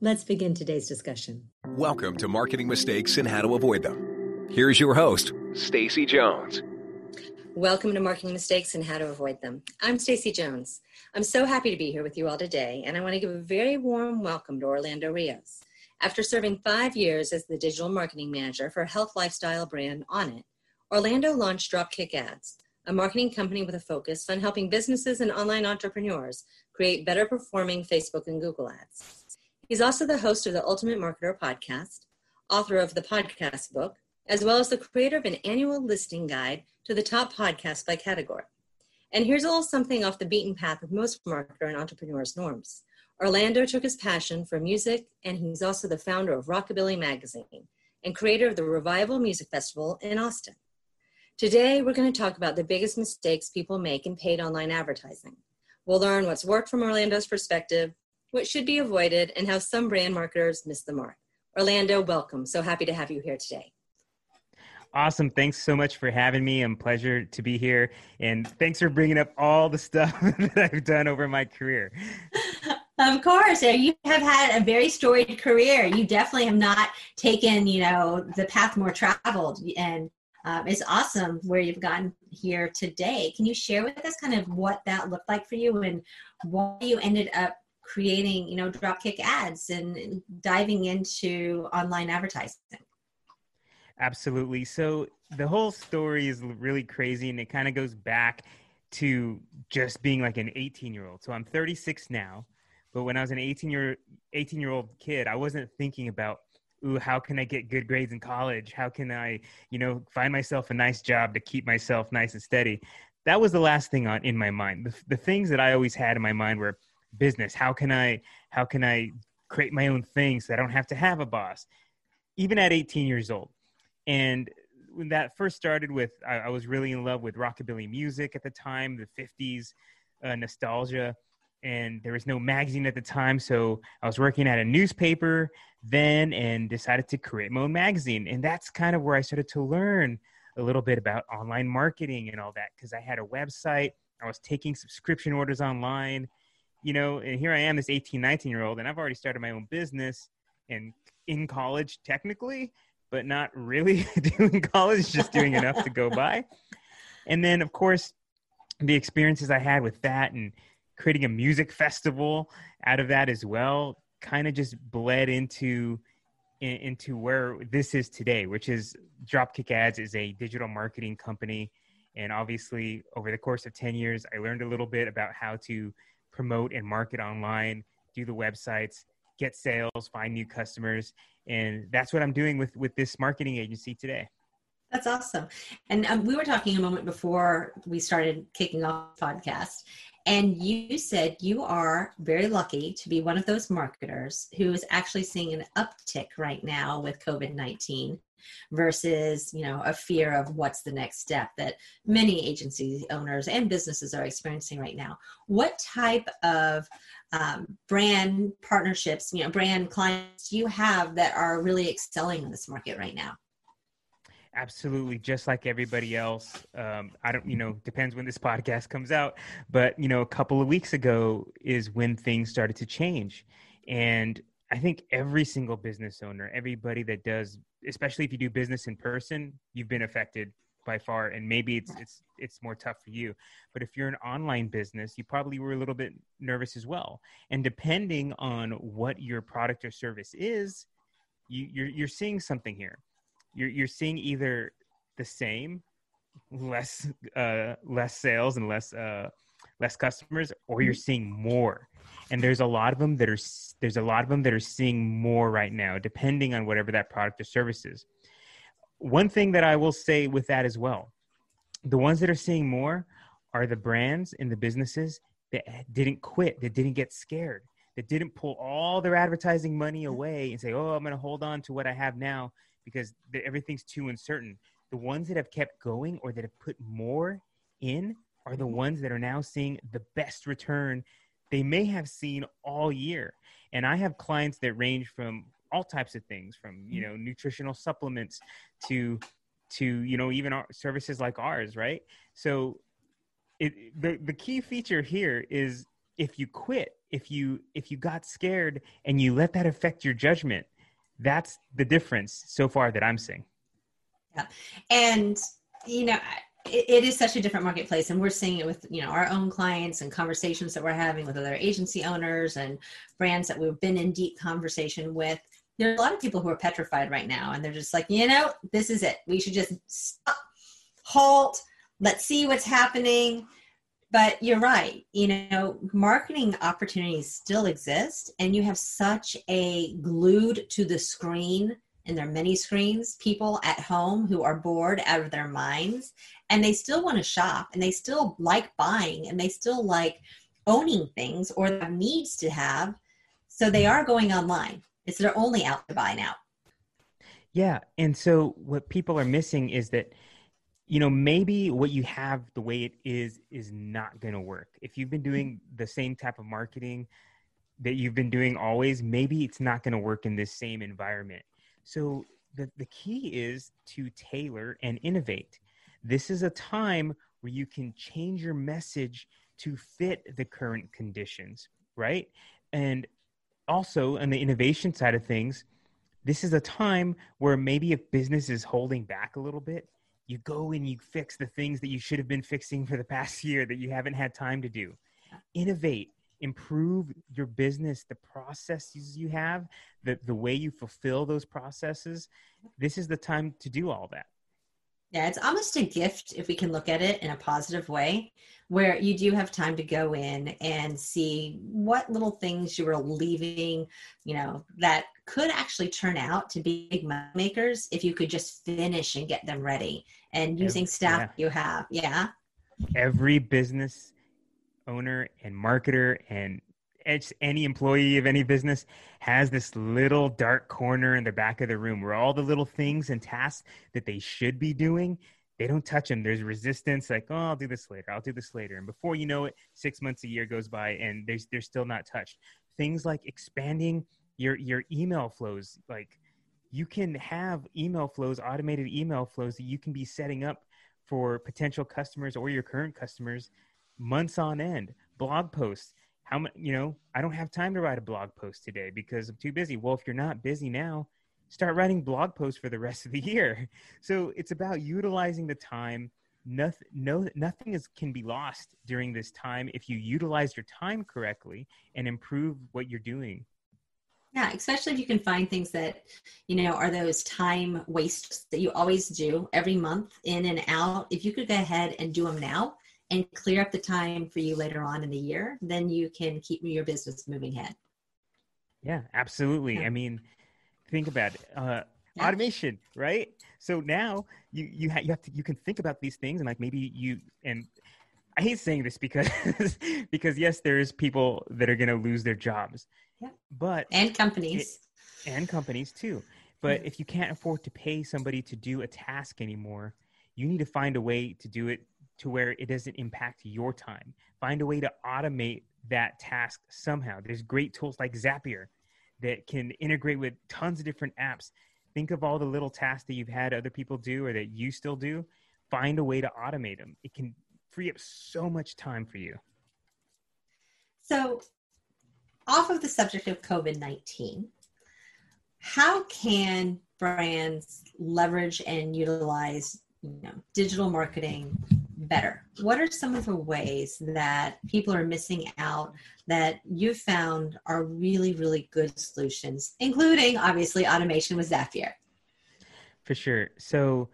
Let's begin today's discussion. Welcome to Marketing Mistakes and How to Avoid Them. Here's your host, Stacy Jones. Welcome to Marketing Mistakes and How to Avoid Them. I'm Stacy Jones. I'm so happy to be here with you all today, and I want to give a very warm welcome to Orlando Rios. After serving five years as the digital marketing manager for health lifestyle brand Onnit, Orlando launched Dropkick Ads, a marketing company with a focus on helping businesses and online entrepreneurs create better performing Facebook and Google ads. He's also the host of the Ultimate Marketer podcast, author of the podcast book, as well as the creator of an annual listing guide to the top podcasts by category. And here's a little something off the beaten path of most marketer and entrepreneurs' norms. Orlando took his passion for music, and he's also the founder of Rockabilly Magazine and creator of the Revival Music Festival in Austin. Today, we're going to talk about the biggest mistakes people make in paid online advertising. We'll learn what's worked from Orlando's perspective, what should be avoided, and how some brand marketers miss the mark. Orlando, welcome. So happy to have you here today. Awesome. Thanks so much for having me. I'm pleasure to be here. And thanks for bringing up all the stuff that I've done over my career. Of course, you have had a very storied career. You definitely have not taken, you know, the path more traveled, and um, it's awesome where you've gotten here today. Can you share with us kind of what that looked like for you and why you ended up creating, you know, Dropkick ads and diving into online advertising? Absolutely. So the whole story is really crazy, and it kind of goes back to just being like an 18 year old. So I'm 36 now but when I was an 18 year 18 year old kid, I wasn't thinking about, ooh, how can I get good grades in college? How can I, you know, find myself a nice job to keep myself nice and steady? That was the last thing on in my mind. The, the things that I always had in my mind were business. How can I how can I create my own things so I don't have to have a boss? Even at 18 years old. And when that first started with, I, I was really in love with rockabilly music at the time, the 50s uh, nostalgia and there was no magazine at the time so i was working at a newspaper then and decided to create my own magazine and that's kind of where i started to learn a little bit about online marketing and all that because i had a website i was taking subscription orders online you know and here i am this 18 19 year old and i've already started my own business and in college technically but not really doing college just doing enough to go by. And then of course the experiences i had with that and creating a music festival out of that as well kind of just bled into into where this is today which is dropkick ads is a digital marketing company. And obviously over the course of 10 years i learned a little bit about how to promote and market online do the websites get sales find new customers. And that's what i'm doing with with this marketing agency today. That's awesome. And um, we were talking a moment before we started kicking off podcast, and you said you are very lucky to be one of those marketers who is actually seeing an uptick right now with COVID 19 versus you know a fear of what's the next step that many agency owners and businesses are experiencing right now. What type of um, brand partnerships you know brand clients you have that are really excelling in this market right now? Absolutely just like everybody else. Um, i don't you know depends when this podcast comes out but you know a couple of weeks ago is when things started to change. And i think every single business owner everybody that does especially if you do business in person you've been affected by far and maybe it's it's it's more tough for you. But if you're an online business you probably were a little bit nervous as well. And depending on what your product or service is you, you're you're seeing something here. You're you're seeing either the same less uh less sales and less uh less customers or you're seeing more and there's a lot of them that are there's a lot of them that are seeing more right now depending on whatever that product or service is. One thing that i will say with that as well the ones that are seeing more are the brands and the businesses that didn't quit that didn't get scared that didn't pull all their advertising money away and say, "Oh, I'm going to hold on to what I have now because everything's too uncertain." The ones that have kept going or that have put more in are the mm-hmm. ones that are now seeing the best return they may have seen all year. And I have clients that range from all types of things, from you mm-hmm. know nutritional supplements to to you know even our services like ours, right? So it the the key feature here is if you quit, if you if you got scared and you let that affect your judgment, that's the difference so far that I'm seeing. Yeah. And you know, it, it is such a different marketplace and we're seeing it with you know our own clients and conversations that we're having with other agency owners and brands that we've been in deep conversation with. There's a lot of people who are petrified right now and they're just like you know this is it. We should just stop halt let's see what's happening. But you're right you know marketing opportunities still exist and you have such a glued to the screen and their many screens people at home who are bored out of their minds and they still want to shop and they still like buying and they still like owning things or their needs to have so they are going online. It's their only out to buy now. Yeah and so what people are missing is that you know maybe what you have the way it is is not going to work. If you've been doing the same type of marketing that you've been doing always maybe it's not going to work in this same environment. So the, the key is to tailor and innovate. This is a time where you can change your message to fit the current conditions, right? And also on the innovation side of things, this is a time where maybe if business is holding back a little bit, you go and you fix the things that you should have been fixing for the past year that you haven't had time to do. Innovate, improve your business, the processes you have, the, the way you fulfill those processes, this is the time to do all that. Yeah, it's almost a gift if we can look at it in a positive way, where you do have time to go in and see what little things you were leaving, you know, that could actually turn out to be big money makers if you could just finish and get them ready and using staff yeah. you have. Yeah. Every business owner and marketer and any employee of any business has this little dark corner in the back of the room where all the little things and tasks that they should be doing they don't touch them there's resistance like oh i'll do this later. I'll do this later. And before you know it six months a year goes by and they're, they're still not touched. Things like expanding your your email flows like you can have email flows automated email flows that you can be setting up for potential customers or your current customers months on end. Blog posts how much you know i don't have time to write a blog post today because i'm too busy. Well if you're not busy now start writing blog posts for the rest of the year. So it's about utilizing the time. Nothing no nothing is can be lost during this time if you utilize your time correctly and improve what you're doing. Yeah especially if you can find things that you know are those time wastes that you always do every month in and out. If you could go ahead and do them now and clear up the time for you later on in the year, then you can keep your business moving ahead. Yeah, absolutely. Yeah. I mean, think about it. Uh, yeah. automation, right? So now you you, ha- you have to you can think about these things and like maybe you and I hate saying this because because yes, there's people that are going to lose their jobs. Yeah. But and companies it, and companies too. But if you can't afford to pay somebody to do a task anymore, you need to find a way to do it to where it doesn't impact your time. Find a way to automate that task somehow. There's great tools like Zapier that can integrate with tons of different apps. Think of all the little tasks that you've had other people do or that you still do. Find a way to automate them. It can free up so much time for you. So, off of the subject of COVID 19, how can brands leverage and utilize you know, digital marketing better? What are some of the ways that people are missing out that you've found are really, really good solutions, including obviously automation with Zapier? For sure. So,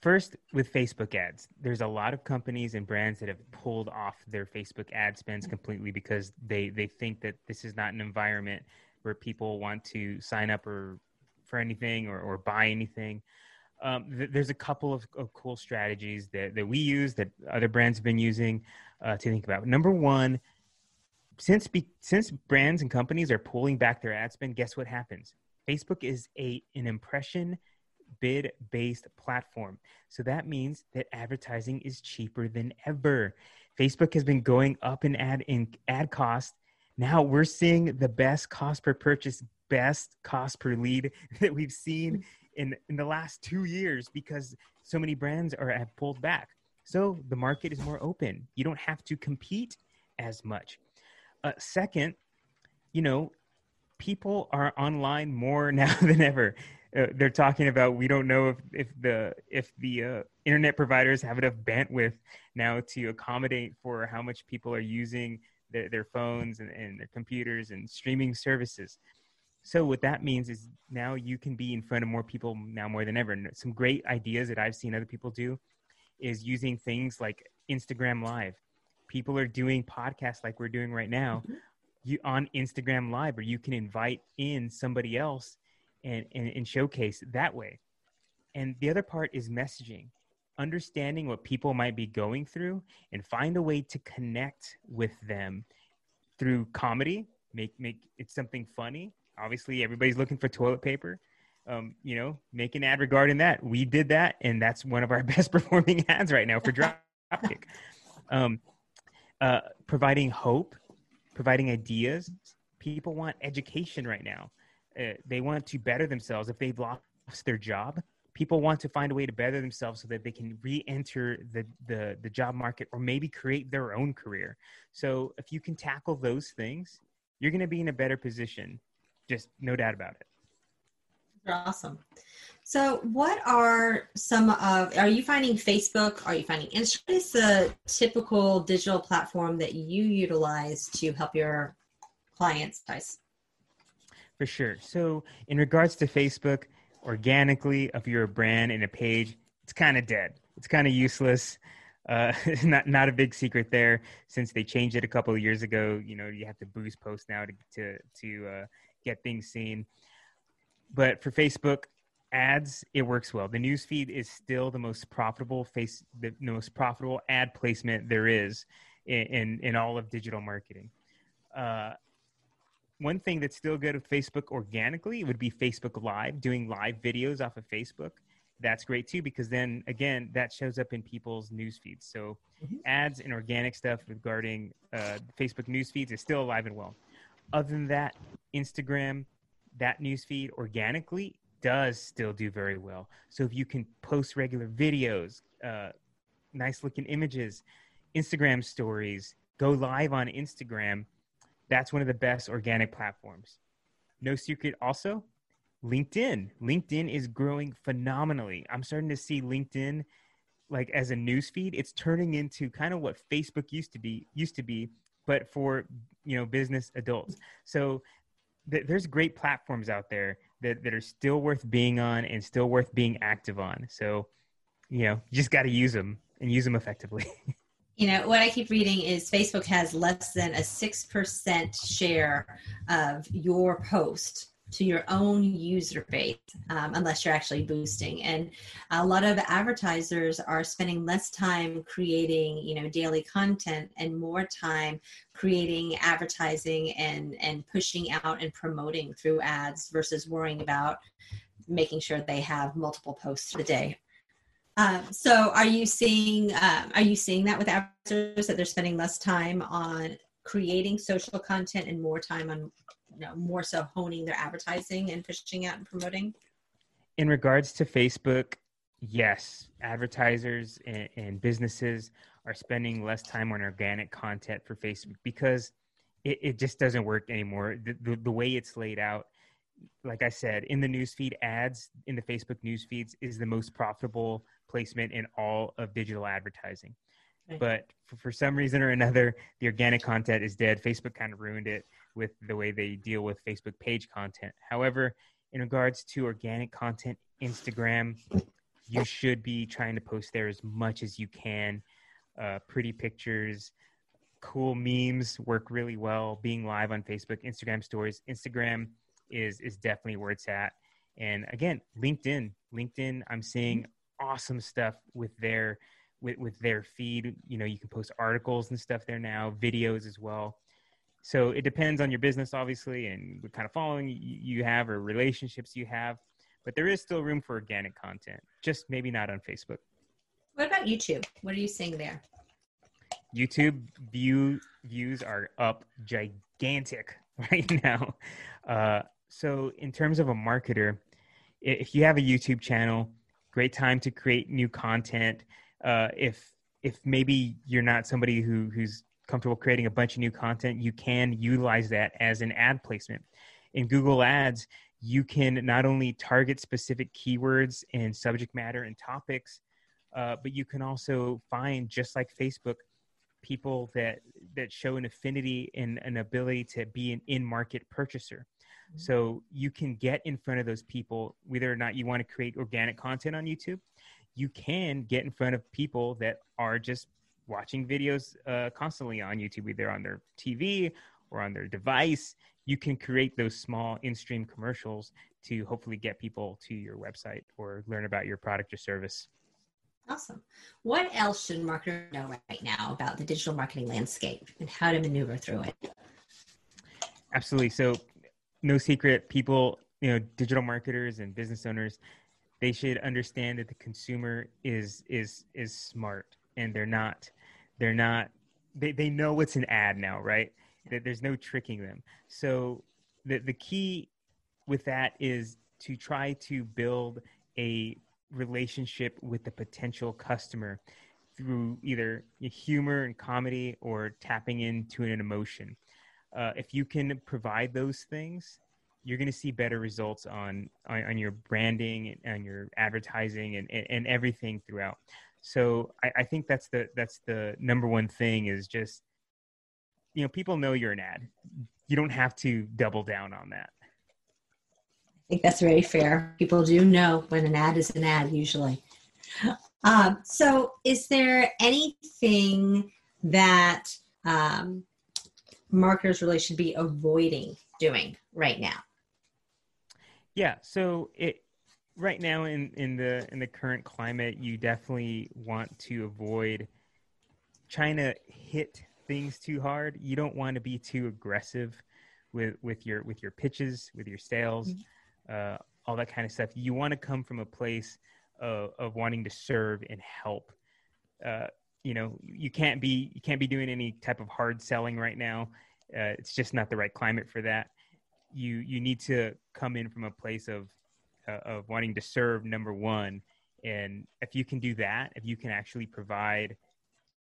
first with Facebook ads, there's a lot of companies and brands that have pulled off their Facebook ad spends completely because they they think that this is not an environment where people want to sign up or for anything or, or buy anything um, th- there's a couple of, of, cool strategies that, that we use that other brands have been using uh, to think about. Number one, since be, since brands and companies are pulling back their ad spend, guess what happens? Facebook is a an impression bid based platform. So that means that advertising is cheaper than ever. Facebook has been going up in ad in ad cost. Now we're seeing the best cost per purchase, best cost per lead that we've seen in in the last 2 years because so many brands are have pulled back. So the market is more open. You don't have to compete as much. Uh, second, you know, people are online more now than ever. Uh, they're talking about we don't know if, if the if the uh, internet providers have enough bandwidth now to accommodate for how much people are using their, their phones and, and their computers and streaming services. So what that means is now you can be in front of more people now more than ever. And some great ideas that I've seen other people do is using things like Instagram Live. People are doing podcasts like we're doing right now mm-hmm. you, on Instagram Live, where you can invite in somebody else and, and, and showcase that way. And the other part is messaging, understanding what people might be going through and find a way to connect with them through comedy, make, make it something funny. Obviously, everybody's looking for toilet paper. Um, you know, make an ad regarding that. We did that, and that's one of our best performing ads right now for Dropkick. um, uh, providing hope, providing ideas. People want education right now. Uh, they want to better themselves if they've lost their job people want to find a way to better themselves so that they can re-enter the, the, the job market or maybe create their own career so if you can tackle those things you're going to be in a better position just no doubt about it awesome so what are some of are you finding facebook are you finding instagram what is the typical digital platform that you utilize to help your clients guys for sure. So, in regards to Facebook, organically, if you're a brand and a page, it's kind of dead. It's kind of useless. Uh, not not a big secret there. Since they changed it a couple of years ago, you know you have to boost posts now to to to uh, get things seen. But for Facebook ads, it works well. The newsfeed is still the most profitable face, the most profitable ad placement there is in in, in all of digital marketing. Uh, one thing that's still good with Facebook organically would be Facebook Live, doing live videos off of Facebook. That's great too because then again that shows up in people's news feeds. So mm-hmm. ads and organic stuff regarding uh, Facebook news feeds is still alive and well. Other than that, Instagram, that news feed organically does still do very well. So if you can post regular videos, uh, nice looking images, Instagram stories, go live on Instagram that's one of the best organic platforms. No secret also, LinkedIn. LinkedIn is growing phenomenally. I'm starting to see LinkedIn like as a news feed. It's turning into kind of what Facebook used to be used to be, but for you know business adults. So th- there's great platforms out there that, that are still worth being on and still worth being active on. So you know, you just got to use them and use them effectively. you know what i keep reading is facebook has less than a 6% share of your post to your own user base um, unless you're actually boosting. And a lot of advertisers are spending less time creating you know daily content and more time creating advertising and and pushing out and promoting through ads versus worrying about making sure they have multiple posts a day. Um, so are you seeing um, are you seeing that with advertisers that they're spending less time on creating social content and more time on you know, more so honing their advertising and pushing out and promoting? In regards to Facebook, yes, advertisers and, and businesses are spending less time on organic content for Facebook because it, it just doesn't work anymore. The, the, the way it's laid out, like I said, in the newsfeed ads in the Facebook news feeds is the most profitable placement in all of digital advertising. Right. But for, for, some reason or another, the organic content is dead. Facebook kind of ruined it with the way they deal with Facebook page content. However, in regards to organic content, Instagram, you should be trying to post there as much as you can. Uh, pretty pictures, cool memes work really well. Being live on Facebook, Instagram stories, Instagram is is definitely where it's at. And again, LinkedIn, LinkedIn, I'm seeing awesome stuff with their with, with their feed. You know, you can post articles and stuff there now, videos as well. So it depends on your business, obviously, and what kind of following you have or relationships you have. But there is still room for organic content, just maybe not on Facebook. What about YouTube? What are you seeing there? YouTube view views are up gigantic right now. Uh, so in terms of a marketer, if you have a YouTube channel, great time to create new content. Uh, if if maybe you're not somebody who who's comfortable creating a bunch of new content, you can utilize that as an ad placement. In Google Ads, you can not only target specific keywords and subject matter and topics, uh, but you can also find, just like Facebook, people that that show an affinity and an ability to be an in-market purchaser. Mm-hmm. So you can get in front of those people, whether or not you want to create organic content on YouTube. You can get in front of people that are just watching videos uh, constantly on YouTube, either on their TV or on their device. You can create those small in-stream commercials to hopefully get people to your website or learn about your product or service. Awesome. What else should marketers know right now about the digital marketing landscape and how to maneuver through it? Absolutely. So, no secret, people, you know, digital marketers and business owners, they should understand that the consumer is is is smart and they're not they're not they, they know what's an ad now, right? That there's no tricking them. So the the key with that is to try to build a relationship with the potential customer through either humor and comedy or tapping into an emotion. Uh, if you can provide those things, you're going to see better results on, on, on your branding and your advertising and, and, and everything throughout. So I, I think that's the that's the number one thing is just you know people know you're an ad. You don't have to double down on that. I think that's very fair. People do know when an ad is an ad, usually. Um, so, is there anything that um, marketers really should be avoiding doing right now? Yeah. So, it right now in in the in the current climate, you definitely want to avoid trying to hit things too hard. You don't want to be too aggressive with with your with your pitches, with your sales. Mm-hmm uh, all that kind of stuff. You want to come from a place of, of wanting to serve and help. Uh, you know, you can't be you can't be doing any type of hard selling right now. Uh, it's just not the right climate for that. You you need to come in from a place of uh, of wanting to serve. Number one, and if you can do that, if you can actually provide,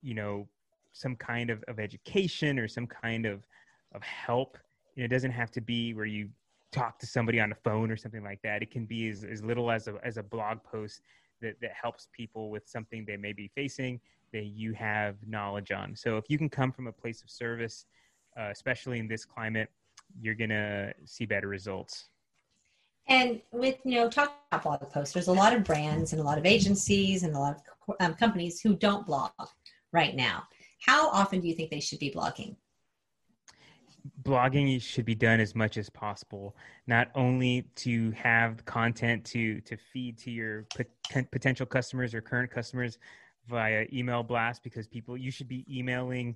you know, some kind of, of education or some kind of of help, it doesn't have to be where you talk to somebody on the phone or something like that. It can be as, as little as a, as a blog post that, that helps people with something they may be facing that you have knowledge on. So if you can come from a place of service, uh, especially in this climate, you're to see better results. And with, you know, talk about blog posts, there's a lot of brands and a lot of agencies and a lot of um, companies who don't blog right now. How often do you think they should be blogging? blogging should be done as much as possible not only to have content to to feed to your pot- potential customers or current customers via email blast because people you should be emailing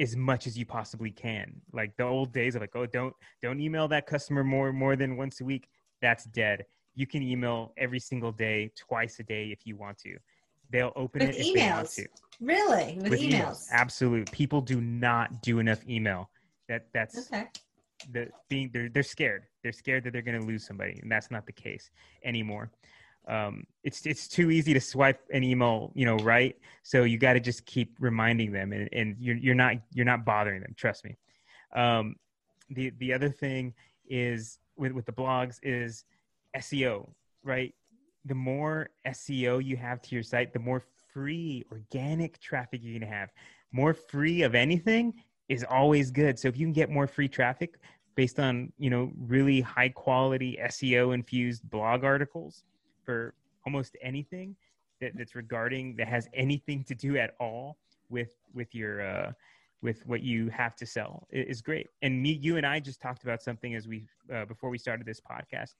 as much as you possibly can like the old days of like oh don't don't email that customer more more than once a week that's dead you can email every single day twice a day if you want to they'll open with it if emails. they want to really with, with emails. emails absolutely people do not do enough email that that's okay. the being they're they're scared. They're scared that they're going to lose somebody, and that's not the case anymore. Um, it's it's too easy to swipe an email, you know, right? So you got to just keep reminding them, and, and you're you're not you're not bothering them. Trust me. Um, the the other thing is with with the blogs is SEO, right? The more SEO you have to your site, the more free organic traffic you're going to have. More free of anything is always good. So if you can get more free traffic based on, you know, really high quality SEO infused blog articles for almost anything that, that's regarding that has anything to do at all with with your uh with what you have to sell is great. And me, you and I just talked about something as we uh, before we started this podcast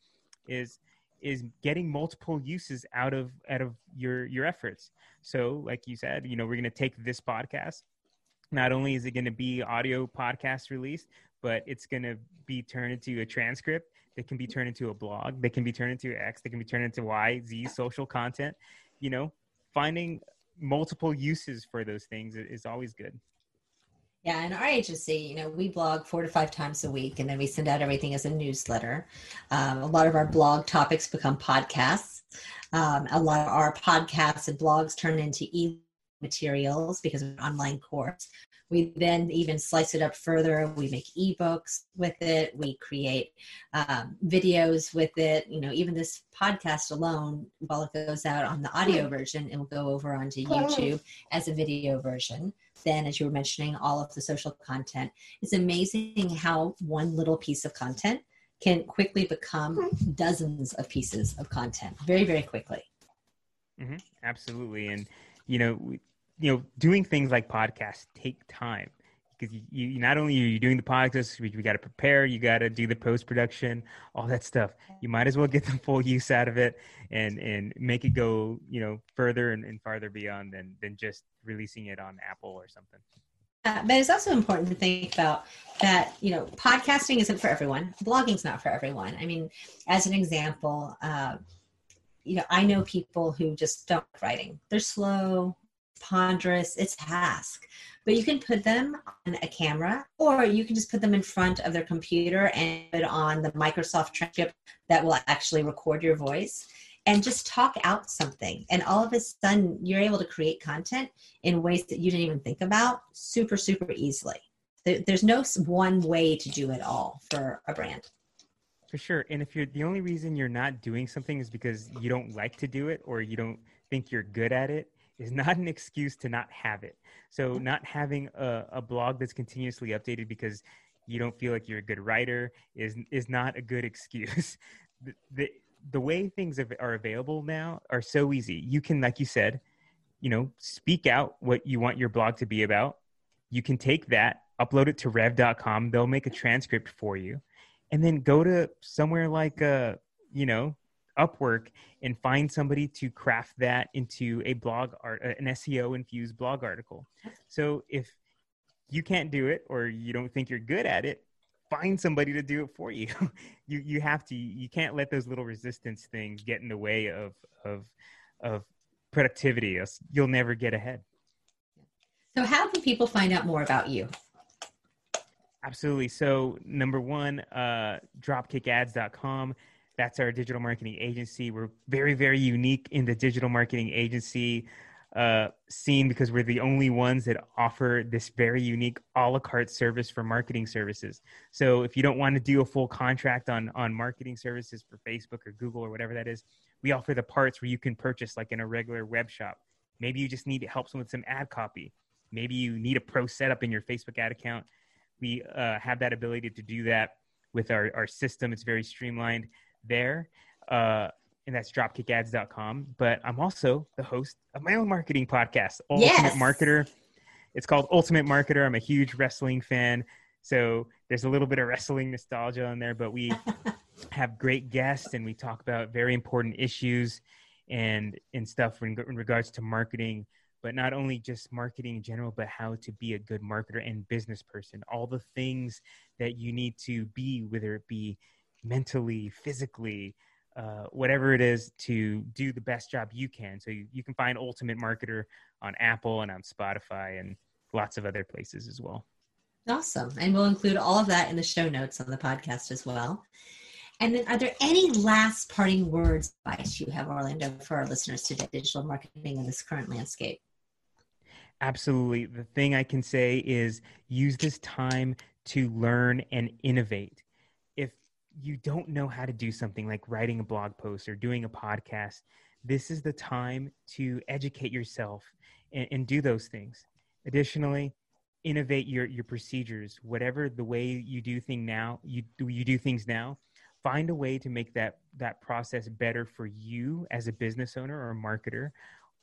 is is getting multiple uses out of out of your your efforts. So, like you said, you know, we're going to take this podcast not only is it going to be audio podcast released, but it's going to be turned into a transcript that can be turned into a blog, that can be turned into X, that can be turned into Y, Z social content. You know, finding multiple uses for those things is always good. Yeah, in our agency, you know, we blog four to five times a week, and then we send out everything as a newsletter. Um, a lot of our blog topics become podcasts. Um, a lot of our podcasts and blogs turn into e materials because of an online course. We then even slice it up further. We make ebooks with it. We create um, videos with it. You know, even this podcast alone, while it goes out on the audio version, it will go over onto YouTube as a video version. Then, as you were mentioning, all of the social content. It's amazing how one little piece of content can quickly become dozens of pieces of content very, very quickly. Mm-hmm. Absolutely. And, you know, you know, doing things like podcasts take time because you, you not only are you doing the podcast, we, we got to prepare, you got to do the post production, all that stuff. You might as well get the full use out of it and and make it go, you know, further and, and farther beyond than than just releasing it on Apple or something. Uh, but it's also important to think about that you know podcasting isn't for everyone blogging's not for everyone i mean as an example uh, you know i know people who just don't writing they're slow ponderous, it's task. But you can put them on a camera or you can just put them in front of their computer and put on the Microsoft transcript that will actually record your voice and just talk out something. And all of a sudden, you're able to create content in ways that you didn't even think about super, super easily. There's no one way to do it all for a brand. For sure. And if you're the only reason you're not doing something is because you don't like to do it or you don't think you're good at it, is not an excuse to not have it. So not having a, a blog that's continuously updated because you don't feel like you're a good writer is is not a good excuse. the, the, the way things are available now are so easy. You can, like you said, you know, speak out what you want your blog to be about. You can take that, upload it to rev.com. They'll make a transcript for you. And then go to somewhere like, uh, you know, Upwork and find somebody to craft that into a blog art, an SEO infused blog article. So if you can't do it or you don't think you're good at it, find somebody to do it for you. you you have to you can't let those little resistance things get in the way of of of productivity. You'll never get ahead. So how can people find out more about you? Absolutely. So number one, uh, dropkickads.com that's our digital marketing agency. We're very, very unique in the digital marketing agency uh, scene because we're the only ones that offer this very unique a la carte service for marketing services. So if you don't want to do a full contract on on marketing services for Facebook or Google or whatever that is, we offer the parts where you can purchase like in a regular web shop. Maybe you just need help with some ad copy. Maybe you need a pro setup in your Facebook ad account. We uh, have that ability to do that with our, our system. It's very streamlined there. Uh, and that's dropkickads.com. But I'm also the host of my own marketing podcast, Ultimate yes. Marketer. It's called Ultimate Marketer. I'm a huge wrestling fan. So there's a little bit of wrestling nostalgia in there, but we have great guests and we talk about very important issues and, and stuff in, in regards to marketing, but not only just marketing in general, but how to be a good marketer and business person. All the things that you need to be, whether it be mentally, physically, uh, whatever it is to do the best job you can. So you, you can find Ultimate Marketer on Apple and on Spotify and lots of other places as well. Awesome. And we'll include all of that in the show notes on the podcast as well. And then, are there any last parting words advice you have, Orlando, for our listeners today, digital marketing in this current landscape? Absolutely. The thing I can say is use this time to learn and innovate you don't know how to do something like writing a blog post or doing a podcast, this is the time to educate yourself and, and do those things. Additionally, innovate your your procedures. Whatever the way you do thing now, you do you do things now. Find a way to make that that process better for you as a business owner or a marketer,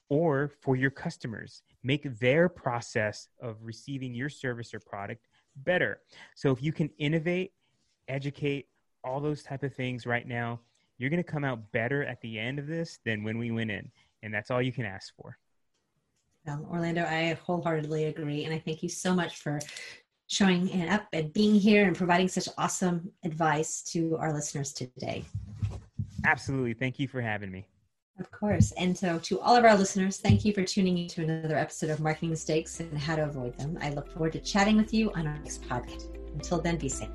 or for your customers. Make their process of receiving your service or product better. So if you can innovate, educate, all those type of things right now, you're going to come out better at the end of this than when we went in. And that's all you can ask for. Well, Orlando, I wholeheartedly agree. And I thank you so much for showing up and being here and providing such awesome advice to our listeners today. Absolutely. Thank you for having me. Of course. And so, to all of our listeners, thank you for tuning in to another episode of Marketing Mistakes and How to Avoid Them. I look forward to chatting with you on our next podcast. Until then, be safe.